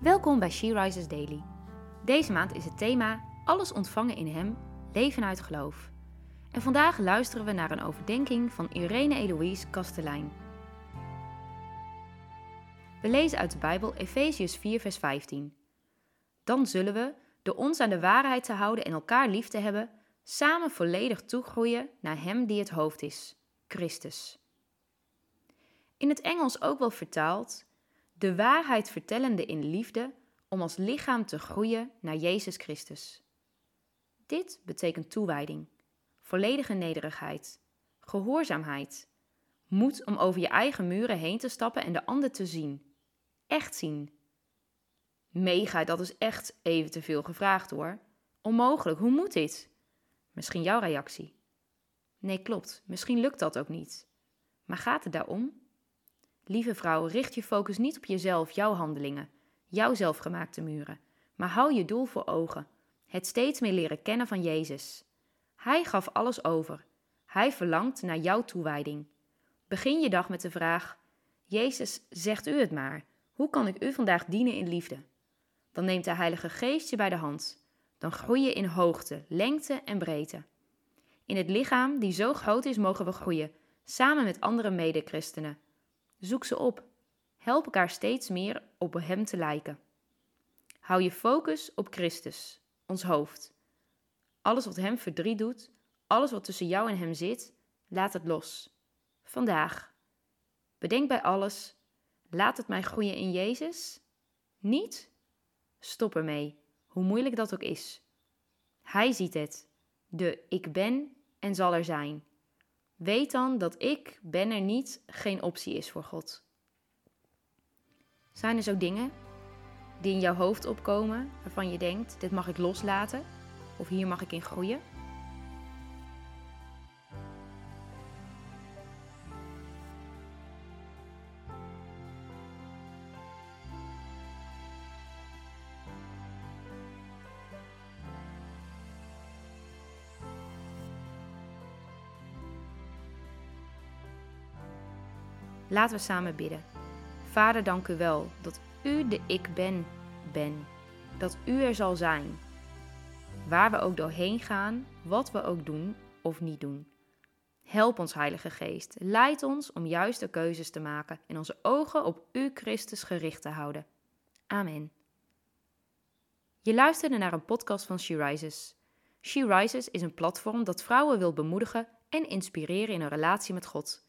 Welkom bij She Rises Daily. Deze maand is het thema Alles ontvangen in Hem, leven uit geloof. En vandaag luisteren we naar een overdenking van Irene Eloïse Kastelein. We lezen uit de Bijbel Efeziërs 4, vers 15. Dan zullen we, door ons aan de waarheid te houden en elkaar lief te hebben, samen volledig toegroeien naar Hem die het hoofd is, Christus. In het Engels ook wel vertaald de waarheid vertellende in liefde om als lichaam te groeien naar Jezus Christus. Dit betekent toewijding, volledige nederigheid, gehoorzaamheid, moed om over je eigen muren heen te stappen en de ander te zien. Echt zien. Mega, dat is echt even te veel gevraagd hoor. Onmogelijk, hoe moet dit? Misschien jouw reactie. Nee, klopt, misschien lukt dat ook niet. Maar gaat het daarom? Lieve vrouw, richt je focus niet op jezelf, jouw handelingen, jouw zelfgemaakte muren, maar hou je doel voor ogen: het steeds meer leren kennen van Jezus. Hij gaf alles over. Hij verlangt naar jouw toewijding. Begin je dag met de vraag: Jezus, zegt u het maar. Hoe kan ik u vandaag dienen in liefde? Dan neemt de Heilige Geest je bij de hand. Dan groei je in hoogte, lengte en breedte. In het lichaam die zo groot is, mogen we groeien, samen met andere medechristenen. Zoek ze op. Help elkaar steeds meer op Hem te lijken. Hou je focus op Christus, ons hoofd. Alles wat Hem verdriet doet, alles wat tussen jou en Hem zit, laat het los. Vandaag. Bedenk bij alles: laat het mij groeien in Jezus? Niet? Stop ermee, hoe moeilijk dat ook is. Hij ziet het. De ik ben en zal er zijn. Weet dan dat ik ben er niet geen optie is voor God. Zijn er zo dingen die in jouw hoofd opkomen waarvan je denkt: dit mag ik loslaten of hier mag ik in groeien? Laten we samen bidden. Vader, dank u wel dat u de ik ben ben. Dat u er zal zijn. Waar we ook doorheen gaan, wat we ook doen of niet doen. Help ons, Heilige Geest. Leid ons om juiste keuzes te maken en onze ogen op U, Christus, gericht te houden. Amen. Je luisterde naar een podcast van She Rises. She Rises is een platform dat vrouwen wil bemoedigen en inspireren in een relatie met God.